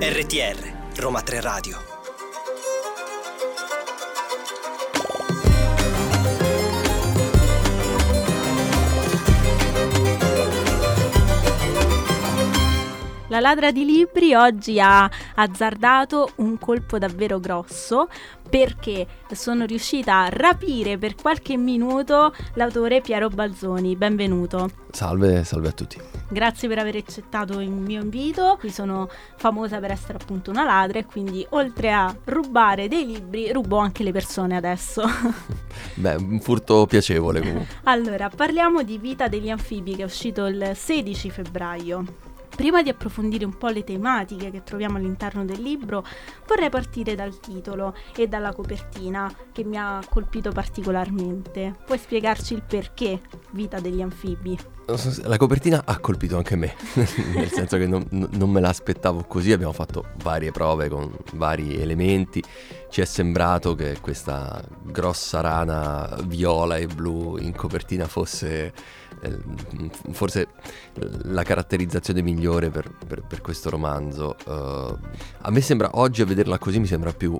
RTR Roma 3 Radio. La ladra di libri oggi ha azzardato un colpo davvero grosso perché sono riuscita a rapire per qualche minuto l'autore Piero Balzoni. Benvenuto. Salve, salve a tutti. Grazie per aver accettato il mio invito. Qui sono famosa per essere appunto una ladra e quindi oltre a rubare dei libri, rubo anche le persone adesso. Beh, un furto piacevole comunque. allora, parliamo di Vita degli anfibi che è uscito il 16 febbraio. Prima di approfondire un po' le tematiche che troviamo all'interno del libro, vorrei partire dal titolo e dalla copertina che mi ha colpito particolarmente. Puoi spiegarci il perché Vita degli anfibi? La copertina ha colpito anche me, nel senso che non, non, me l'aspettavo così, abbiamo fatto varie prove con vari elementi, ci è sembrato che questa grossa rana viola e blu in copertina fosse forse la caratterizzazione migliore per, per, per questo romanzo. Uh, a me sembra, oggi a vederla così mi sembra più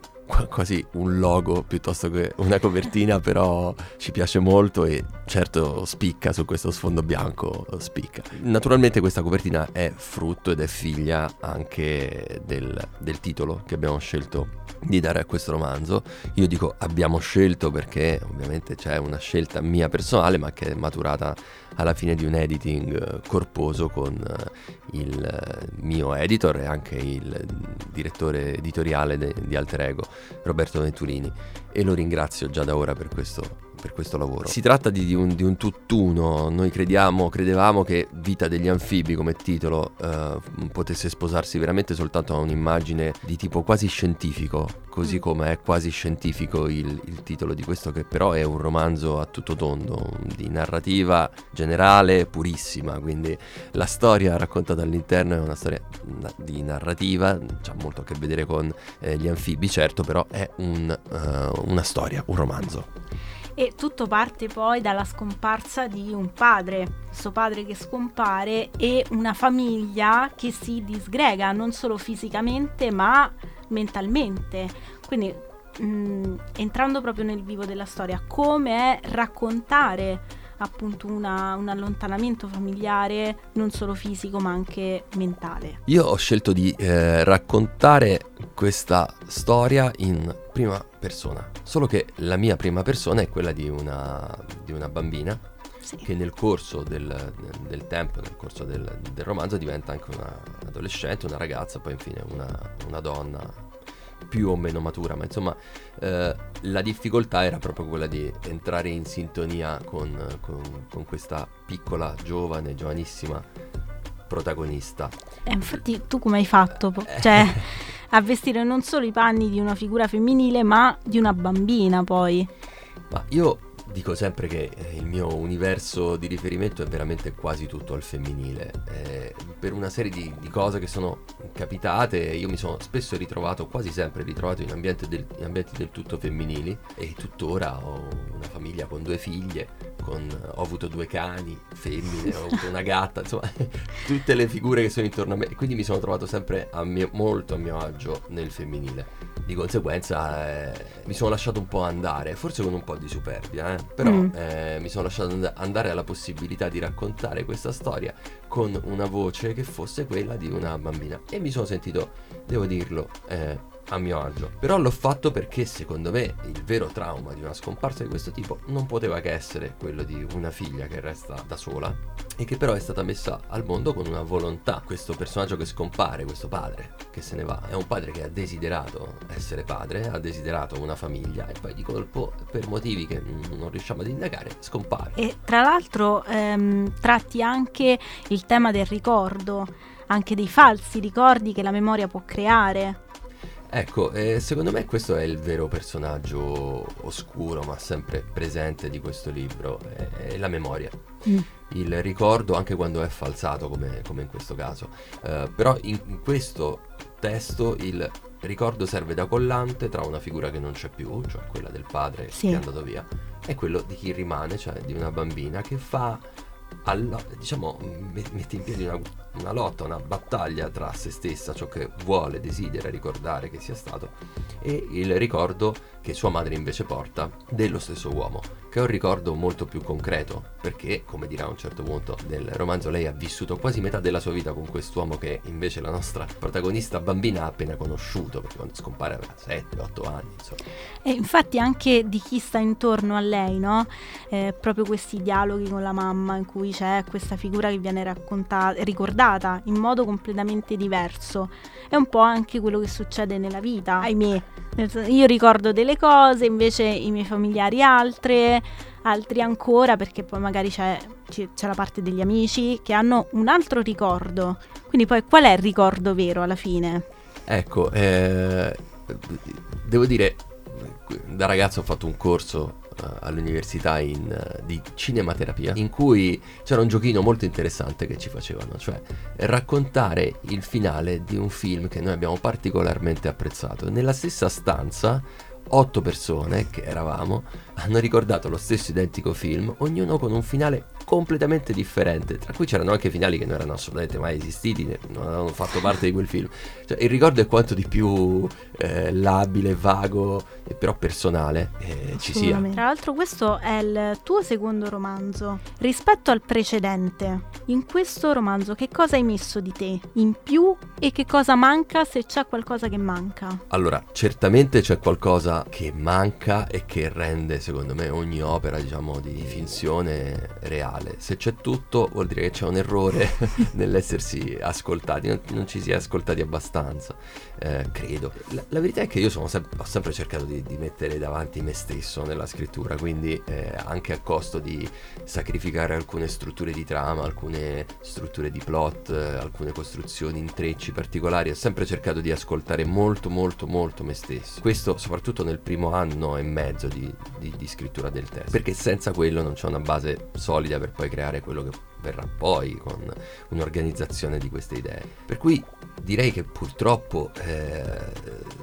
quasi un logo piuttosto che una copertina, però ci piace molto e certo spicca su questo sfondo bianco, spicca. Naturalmente questa copertina è frutto ed è figlia anche del, del titolo che abbiamo scelto di dare a questo romanzo. Io dico abbiamo scelto perché ovviamente c'è una scelta mia personale, ma che è maturata alla fine di un editing eh, corposo con eh, il mio editor e anche il direttore editoriale de- di Alter Ego, Roberto Venturini, e lo ringrazio già da ora per questo per questo lavoro. Si tratta di, di, un, di, un, tutt'uno, noi crediamo, credevamo che Vita degli anfibi come titolo eh, potesse sposarsi veramente soltanto a un'immagine di tipo quasi scientifico, così mm. come è quasi scientifico il, il, titolo di questo che però è un romanzo a tutto tondo, di narrativa generale purissima, quindi la storia raccontata all'interno è una storia di narrativa, ha molto a che vedere con eh, gli anfibi, certo, però è un, uh, una storia, un romanzo. E tutto parte poi dalla scomparsa di un padre, suo padre che scompare e una famiglia che si disgrega non solo fisicamente ma mentalmente. Quindi mh, mm, entrando proprio nel vivo della storia, come raccontare appunto una, un allontanamento familiare non solo fisico ma anche mentale. Io ho scelto di eh, raccontare questa storia in prima persona, solo che la mia prima persona è quella di una, di una bambina sì. che nel corso del, del, tempo, nel corso del, del romanzo diventa anche una adolescente, una ragazza, poi infine una, una donna più o meno matura, ma insomma eh, la difficoltà era proprio quella di entrare in sintonia con, con, con questa piccola, giovane, giovanissima protagonista. Eh, infatti tu come hai fatto? Cioè, a vestire non solo i panni di una figura femminile, ma di una bambina poi. Ma io dico sempre che eh, il mio universo di riferimento è veramente quasi tutto al femminile. Eh, per una serie di, di, cose che sono capitate, io mi sono spesso ritrovato, quasi sempre ritrovato in, del, in ambienti del tutto femminili e tuttora ho una famiglia con due figlie, con, ho avuto due cani, femmine, ho avuto una gatta, insomma, tutte le figure che sono intorno a me. Quindi mi sono trovato sempre a mio, molto a mio agio nel femminile. Di conseguenza eh, mi sono lasciato un po' andare, forse con un po' di superbia, eh? però mm. eh, mi sono lasciato andare alla possibilità di raccontare questa storia con una voce che fosse quella di una bambina. E mi sono sentito, devo dirlo, eh, a mio agio. Però l'ho fatto perché secondo me il vero trauma di una scomparsa di questo tipo non poteva che essere quello di una figlia che resta da sola e che però è stata messa al mondo con una volontà. Questo personaggio che scompare, questo padre che se ne va, è un padre che ha desiderato essere padre, ha desiderato una famiglia e poi di colpo per motivi che non riusciamo ad indagare scompare. E tra l'altro ehm, tratti anche il tema del ricordo, anche dei falsi ricordi che la memoria può creare. Ecco, eh, secondo me questo è il vero personaggio oscuro ma sempre presente di questo libro, è, è la memoria. Mm. Il ricordo anche quando è falsato come, come in questo caso. Uh, però in, in questo testo il ricordo serve da collante tra una figura che non c'è più, cioè quella del padre sì. che è andato via, e quello di chi rimane, cioè di una bambina che fa alla, diciamo, mette in piedi una, una, lotta, una battaglia tra se stessa, ciò che vuole, desidera ricordare che sia stato, e il ricordo che sua madre invece porta dello stesso uomo, che è un ricordo molto più concreto, perché, come dirà a un certo punto del romanzo, lei ha vissuto quasi metà della sua vita con quest'uomo che invece la nostra protagonista bambina ha appena conosciuto, perché quando scompare aveva 7-8 anni. Insomma. E infatti anche di chi sta intorno a lei, no? Eh, proprio questi dialoghi con la mamma in cui c'è questa figura che viene raccontata, ricordata in modo completamente diverso. È un po' anche quello che succede nella vita, ahimè. Io ricordo delle cose, invece i miei familiari altre, altri ancora, perché poi magari c'è, c'è la parte degli amici che hanno un altro ricordo. Quindi poi qual è il ricordo vero alla fine? Ecco, eh, devo dire, da ragazzo ho fatto un corso all'università in, uh, di cinematerapia in cui c'era un giochino molto interessante che ci facevano, cioè raccontare il finale di un film che noi abbiamo particolarmente apprezzato. Nella stessa stanza otto persone che eravamo hanno ricordato lo stesso identico film, ognuno con un finale completamente differente, tra cui c'erano anche finali che non erano assolutamente mai esistiti, non avevano fatto parte di quel film. Cioè, il ricordo è quanto di più eh, labile, vago, e però personale eh, ci sia. Tra l'altro questo è il tuo secondo romanzo. Rispetto al precedente, in questo romanzo che cosa hai messo di te in più e che cosa manca se c'è qualcosa che manca? Allora, certamente c'è qualcosa che manca e che rende secondo me ogni opera diciamo di finzione reale. Se c'è tutto vuol dire che c'è un errore nell'essersi ascoltati, non, non, ci si è ascoltati abbastanza, eh, credo. La, la, verità è che io sem- ho sempre cercato di, di, mettere davanti me stesso nella scrittura, quindi eh, anche a costo di sacrificare alcune strutture di trama, alcune strutture di plot, eh, alcune costruzioni, intrecci particolari, ho sempre cercato di ascoltare molto molto molto me stesso. Questo soprattutto nel primo anno e mezzo di, di di scrittura del testo, perché senza quello non c'è una base solida per poi creare quello che verrà poi con un'organizzazione di queste idee. Per cui direi che purtroppo eh,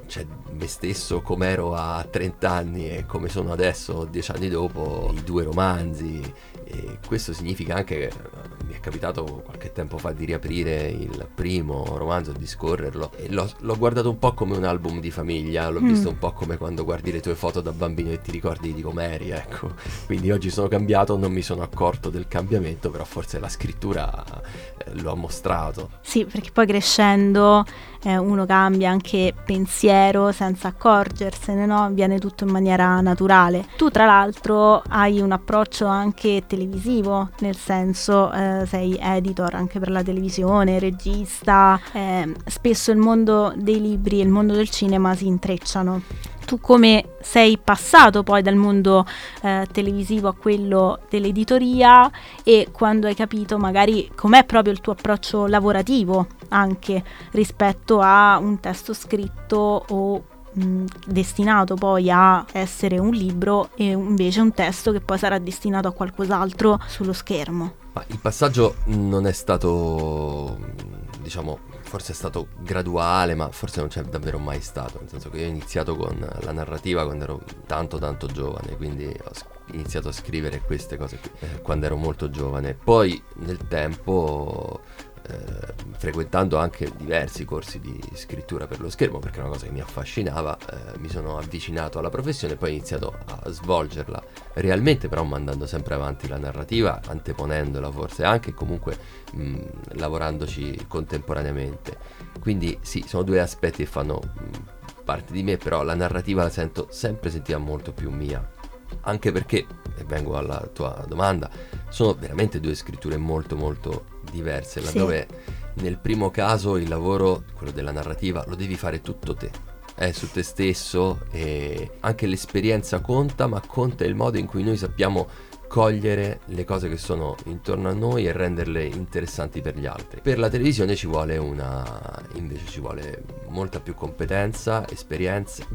cioè, me stesso come ero a 30 anni e come sono adesso 10 anni dopo, i due romanzi, e questo significa anche che mi è capitato qualche tempo fa di riaprire il primo romanzo e di scorrerlo e l'ho, l'ho guardato un po' come un album di famiglia, l'ho mm. visto un po' come quando guardi le tue foto da bambino e ti ricordi di com'eri, ecco. Quindi oggi sono cambiato, non mi sono accorto del cambiamento, però forse la scrittura eh, lo ha mostrato. Sì, perché poi crescendo eh, uno cambia anche pensiero senza accorgersene, no? Viene tutto in maniera naturale. Tu tra l'altro hai un approccio anche televisivo, nel senso eh, sei editor anche per la televisione, regista, eh, spesso il mondo dei libri e il mondo del cinema si intrecciano tu come sei passato poi dal mondo eh, televisivo a quello dell'editoria e quando hai capito magari com'è proprio il tuo approccio lavorativo anche rispetto a un testo scritto o mh, destinato poi a essere un libro e invece un testo che poi sarà destinato a qualcos'altro sullo schermo. Ma il passaggio non è stato, diciamo, forse è stato graduale, ma forse non c'è davvero mai stato, nel senso che io ho iniziato con la narrativa quando ero tanto tanto giovane, quindi ho iniziato a scrivere queste cose qui eh, quando ero molto giovane. Poi nel tempo eh, frequentando anche diversi corsi di scrittura per lo schermo perché è una cosa che mi affascinava, eh, mi sono avvicinato alla professione e poi ho iniziato a svolgerla realmente, però mandando sempre avanti la narrativa, anteponendola forse anche comunque mh, lavorandoci contemporaneamente. Quindi sì, sono due aspetti che fanno mh, parte di me, però la narrativa la sento sempre sentita molto più mia anche perché, e vengo alla tua domanda, sono veramente due scritture molto molto diverse, laddove sì. nel primo caso il lavoro, quello della narrativa, lo devi fare tutto te. È su te stesso e anche l'esperienza conta, ma conta il modo in cui noi sappiamo cogliere le cose che sono intorno a noi e renderle interessanti per gli altri. Per la televisione ci vuole una invece ci vuole molta più competenza, esperienza,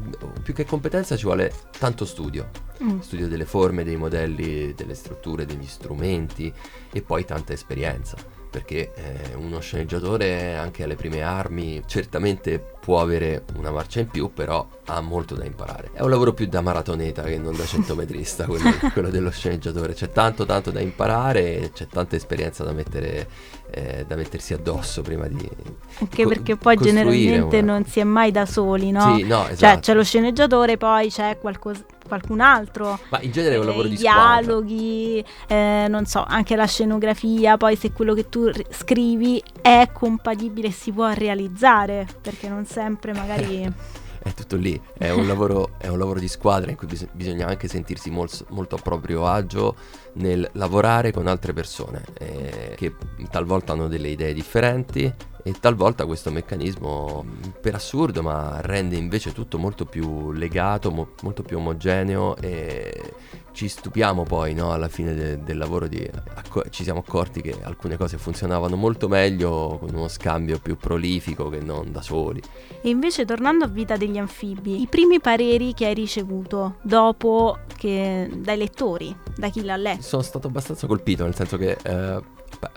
più che competenza ci vuole tanto studio. Mm. Studio delle forme, dei modelli, delle strutture, degli strumenti e poi tanta esperienza perché eh, uno sceneggiatore anche alle prime armi certamente può avere una marcia in più, però ha molto da imparare. È un lavoro più da maratoneta che non da centometrista, quello, quello dello sceneggiatore. C'è tanto tanto da imparare, c'è tanta esperienza da mettere eh, da mettersi addosso prima di anche co- perché poi generalmente una... non si è mai da soli no? Sì, no, esatto. cioè c'è lo sceneggiatore poi c'è qualcosa qualcun altro. Ma in genere è un lavoro eh, di dialoghi, eh, non so, anche la scenografia, poi se quello che tu r- scrivi è compatibile e si può realizzare, perché non sempre magari... è tutto lì, è un, lavoro, è un lavoro, di squadra in cui bis- bisogna anche sentirsi mol- molto a proprio agio nel lavorare con altre persone eh, che talvolta hanno delle idee differenti e talvolta questo meccanismo per assurdo ma rende invece tutto molto più legato, mo- molto più omogeneo e ci stupiamo poi no, alla fine de- del lavoro di acco- ci siamo accorti che alcune cose funzionavano molto meglio con uno scambio più prolifico che non da soli. E invece tornando a Vita degli anfibi, i primi pareri che hai ricevuto dopo che dai lettori, da chi l'ha letto? Sono stato abbastanza colpito, nel senso che eh,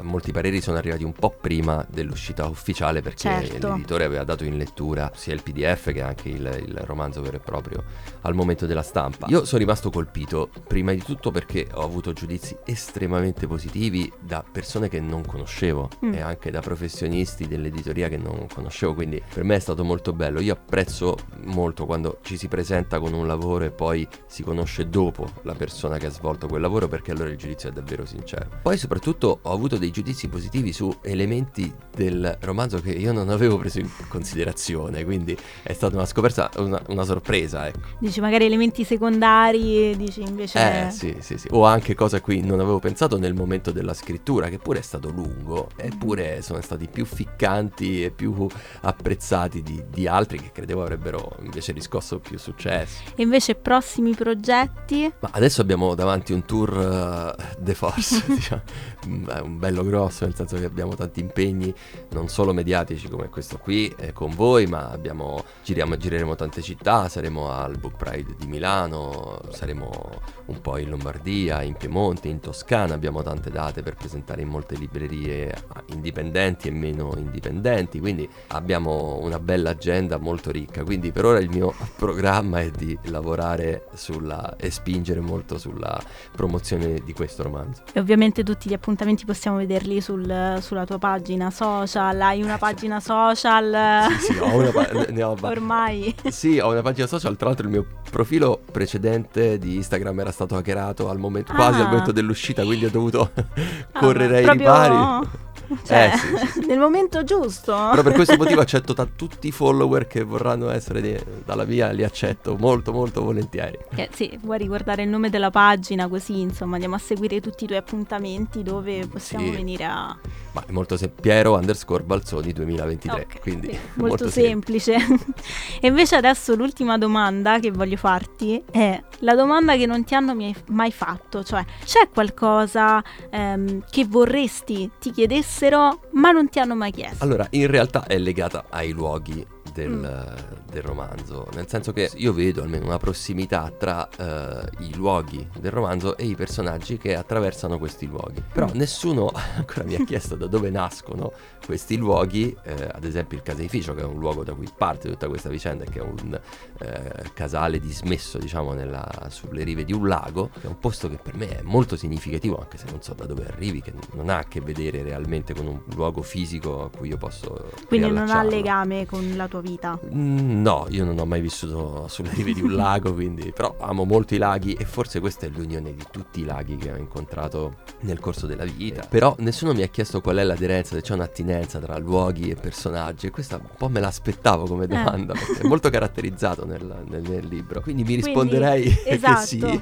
molti pareri sono arrivati un po' prima dell'uscita ufficiale perché certo. l'editore aveva dato in lettura sia il PDF che anche il, il, romanzo vero e proprio al momento della stampa. Io sono rimasto colpito prima di tutto perché ho avuto giudizi estremamente positivi da persone che non conoscevo mm. e anche da professionisti dell'editoria che non conoscevo, quindi per me è stato molto bello. Io apprezzo molto quando ci si presenta con un lavoro e poi si conosce dopo la persona che ha svolto quel lavoro perché allora il giudizio è davvero sincero. Poi soprattutto ho avuto dei giudizi positivi su elementi del romanzo che io non avevo preso in considerazione, quindi è stata una scoperta, una, una sorpresa. Ecco. Dici magari elementi secondari, dici invece... Eh sì, sì, sì, o anche cose a cui non avevo pensato nel momento della scrittura, che pure è stato lungo, eppure sono stati più ficcanti e più apprezzati di, di altri che credevo avrebbero invece riscosso più successo. E invece prossimi progetti? Ma adesso abbiamo davanti un tour uh, The Force, diciamo, un un bello grosso, nel senso che abbiamo tanti impegni non solo mediatici come questo qui eh, con voi, ma abbiamo, giriamo, gireremo tante città, saremo al Book Pride di Milano, saremo un po' in Lombardia, in Piemonte, in Toscana, abbiamo tante date per presentare in molte librerie indipendenti e meno indipendenti, quindi abbiamo una bella agenda molto ricca, quindi per ora il mio programma è di lavorare sulla, e spingere molto sulla promozione di questo romanzo. E ovviamente tutti gli appuntamenti possiamo vederli sul, sulla tua pagina social, hai una pagina social? Sì, sì, ho una pagina... Ormai. Sì, ho una pagina social, tra l'altro il mio profilo precedente di Instagram era stato hackerato al momento, ah. quasi al momento dell'uscita, quindi ho dovuto ah, correre ai proprio... ripari. Cioè, eh, sì, sì, sì. nel momento giusto. Però per questo motivo accetto da tutti i follower che vorranno essere di, dalla mia, li accetto molto molto volentieri. Eh, sì, vuoi ricordare il nome della pagina così, insomma, andiamo a seguire tutti i tuoi appuntamenti dove possiamo venire a... Ma è molto semplice, Piero underscore Balzoni 2023, okay, quindi molto, molto, semplice. semplice. e invece adesso l'ultima domanda che voglio farti è la domanda che non ti hanno mai fatto, cioè c'è qualcosa ehm, che vorresti ti chiedessero ma non ti hanno mai chiesto? Allora, in realtà è legata ai luoghi del, mm. del, romanzo, nel senso che io vedo almeno una prossimità tra uh, i luoghi del romanzo e i personaggi che attraversano questi luoghi. Però mm. nessuno ancora mi ha chiesto da dove nascono questi luoghi, eh, ad esempio il caseificio che è un luogo da cui parte tutta questa vicenda, che è un eh, casale dismesso diciamo nella, sulle rive di un lago, che è un posto che per me è molto significativo anche se non so da dove arrivi, che non ha a che vedere realmente con un luogo fisico a cui io posso... Quindi non ha legame con la tua vita? Mm, no, io non ho mai vissuto sulle rive di un lago, quindi però amo molto i laghi e forse questa è l'unione di tutti i laghi che ho incontrato nel corso della vita. Però nessuno mi ha chiesto qual è l'aderenza, se c'è un'attinenza tra luoghi e personaggi e questa un po' me l'aspettavo come eh. domanda, eh. perché è molto caratterizzato nel, nel, nel, libro. Quindi mi risponderei Quindi, esatto. che sì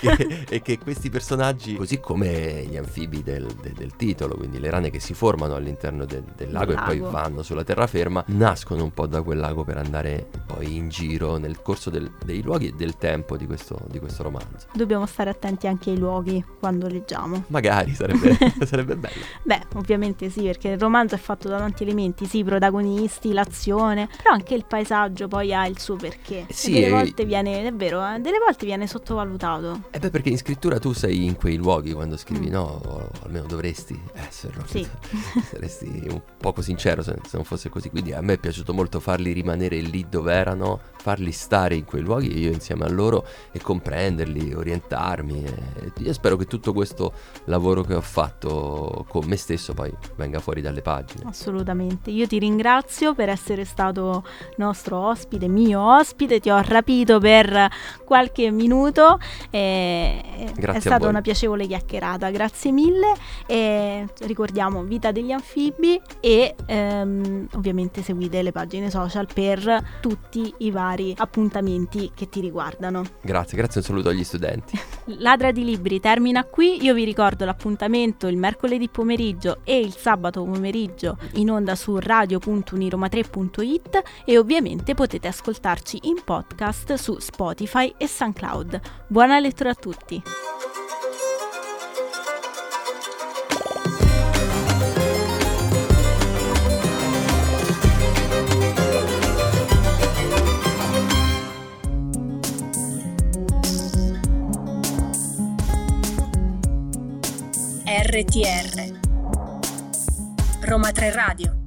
che, e che questi personaggi, così come gli anfibi del, del, del, titolo, quindi le rane che si formano all'interno del, del lago, lago, e poi vanno sulla terraferma, nascono un un po' da quel lago per andare poi in giro nel corso del, dei luoghi e del tempo di questo, di questo, romanzo. Dobbiamo stare attenti anche ai luoghi quando leggiamo. Magari sarebbe, sarebbe bello. Beh, ovviamente sì, perché il romanzo è fatto da tanti elementi, sì, i protagonisti, l'azione, però anche il paesaggio poi ha il suo perché. Sì, e delle volte viene, è vero, eh, delle volte viene sottovalutato. E eh beh, perché in scrittura tu sei in quei luoghi quando scrivi, mm. no? O almeno dovresti esserlo. Sì. Saresti un poco sincero se, se non fosse così. Quindi a me è piaciuto molto farli rimanere lì dove erano, farli stare in quei luoghi io insieme a loro e comprenderli, orientarmi. E io spero che tutto questo lavoro che ho fatto con me stesso poi venga fuori dalle pagine. Assolutamente. Io ti ringrazio per essere stato nostro ospite, mio ospite, ti ho rapito per qualche minuto. E Grazie è stata una piacevole chiacchierata, grazie mille. E ricordiamo Vita degli anfibi e ehm, ovviamente seguite le pagine social per tutti i vari appuntamenti che ti riguardano. Grazie, grazie un saluto agli studenti. Ladra di libri termina qui, io vi ricordo l'appuntamento il mercoledì pomeriggio e il sabato pomeriggio in onda su radio.uniroma3.it e ovviamente potete ascoltarci in podcast su Spotify e SoundCloud. Buona lettura a tutti! RTR Roma 3 Radio